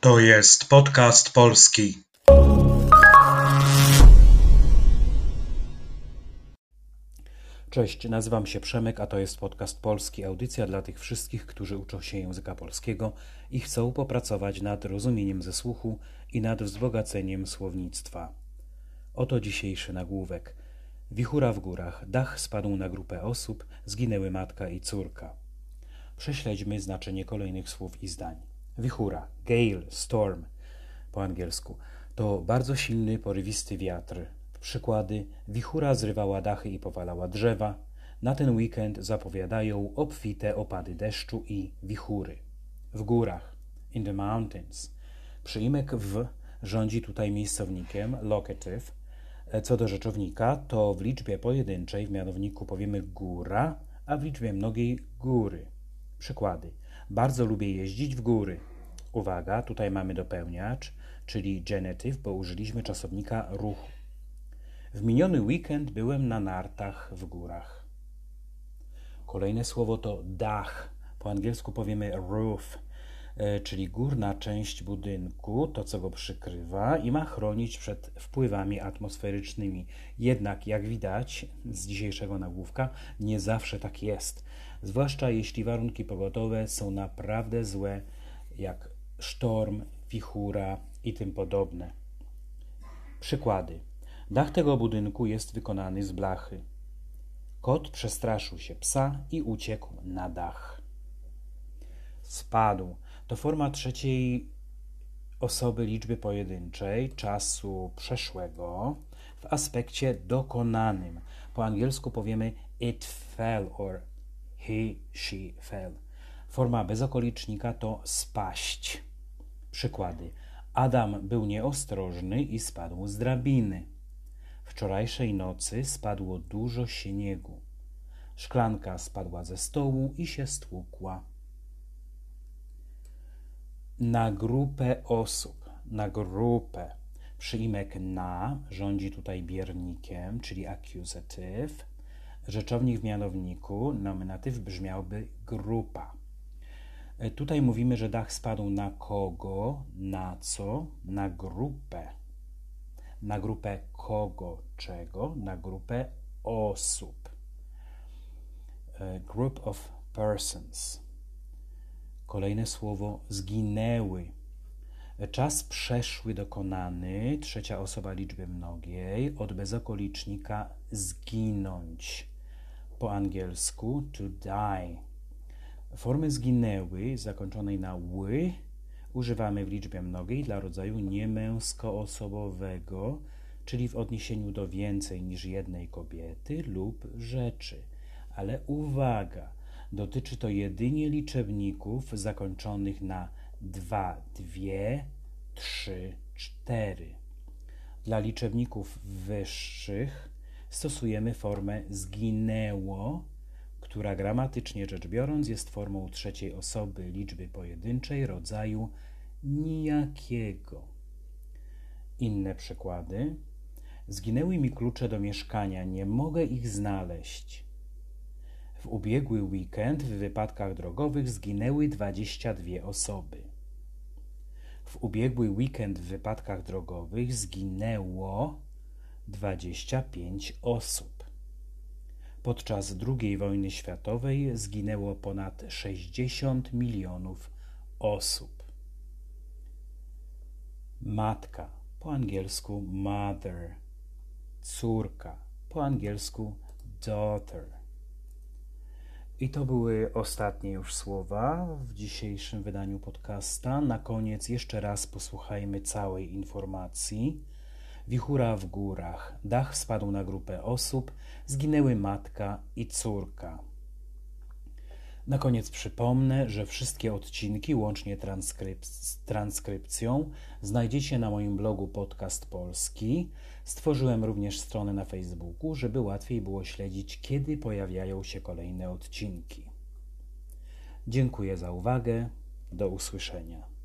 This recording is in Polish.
To jest podcast polski. Cześć, nazywam się Przemek, a to jest podcast polski. Audycja dla tych wszystkich, którzy uczą się języka polskiego i chcą popracować nad rozumieniem ze słuchu i nad wzbogaceniem słownictwa. Oto dzisiejszy nagłówek. Wichura w górach. Dach spadł na grupę osób, zginęły matka i córka. Prześledźmy znaczenie kolejnych słów i zdań. Wichura, gale, storm po angielsku. To bardzo silny, porywisty wiatr. Przykłady: wichura zrywała dachy i powalała drzewa. Na ten weekend zapowiadają obfite opady deszczu i wichury. W górach, in the mountains. Przyimek w rządzi tutaj miejscownikiem, locative. Co do rzeczownika, to w liczbie pojedynczej w mianowniku powiemy góra, a w liczbie mnogiej góry. Przykłady. Bardzo lubię jeździć w góry. Uwaga, tutaj mamy dopełniacz, czyli genitive, bo użyliśmy czasownika ruchu. W miniony weekend byłem na nartach w górach. Kolejne słowo to dach. Po angielsku powiemy roof, e, czyli górna część budynku, to co go przykrywa i ma chronić przed wpływami atmosferycznymi. Jednak, jak widać z dzisiejszego nagłówka, nie zawsze tak jest. Zwłaszcza jeśli warunki pogodowe są naprawdę złe, jak sztorm, wichura i tym podobne. Przykłady. Dach tego budynku jest wykonany z blachy. Kot przestraszył się psa i uciekł na dach. Spadł to forma trzeciej osoby liczby pojedynczej czasu przeszłego w aspekcie dokonanym. Po angielsku powiemy it fell or he, she fell. Forma bezokolicznika to spaść. Przykłady. Adam był nieostrożny i spadł z drabiny. Wczorajszej nocy spadło dużo śniegu. Szklanka spadła ze stołu i się stłukła. Na grupę osób, na grupę. Przyimek na rządzi tutaj biernikiem, czyli accusative. Rzeczownik w mianowniku, nominatyw brzmiałby grupa. E, tutaj mówimy, że dach spadł na kogo, na co, na grupę. Na grupę kogo, czego, na grupę osób. E, group of persons. Kolejne słowo zginęły. E, czas przeszły dokonany, trzecia osoba liczby mnogiej, od bezokolicznika zginąć. Po angielsku to die Formy zginęły zakończonej na ły używamy w liczbie mnogiej dla rodzaju niemęskoosobowego, czyli w odniesieniu do więcej niż jednej kobiety lub rzeczy. Ale uwaga, dotyczy to jedynie liczebników zakończonych na dwa, dwie, trzy, cztery. Dla liczebników wyższych stosujemy formę zginęło która gramatycznie rzecz biorąc jest formą trzeciej osoby liczby pojedynczej rodzaju nijakiego. Inne przykłady. Zginęły mi klucze do mieszkania, nie mogę ich znaleźć. W ubiegły weekend w wypadkach drogowych zginęły 22 osoby. W ubiegły weekend w wypadkach drogowych zginęło 25 osób. Podczas II wojny światowej zginęło ponad 60 milionów osób. Matka, po angielsku mother, córka, po angielsku daughter. I to były ostatnie już słowa w dzisiejszym wydaniu podcasta. Na koniec jeszcze raz posłuchajmy całej informacji. Wichura w górach. Dach spadł na grupę osób. Zginęły matka i córka. Na koniec przypomnę, że wszystkie odcinki, łącznie transkryp z transkrypcją, znajdziecie na moim blogu Podcast Polski. Stworzyłem również stronę na Facebooku, żeby łatwiej było śledzić, kiedy pojawiają się kolejne odcinki. Dziękuję za uwagę. Do usłyszenia.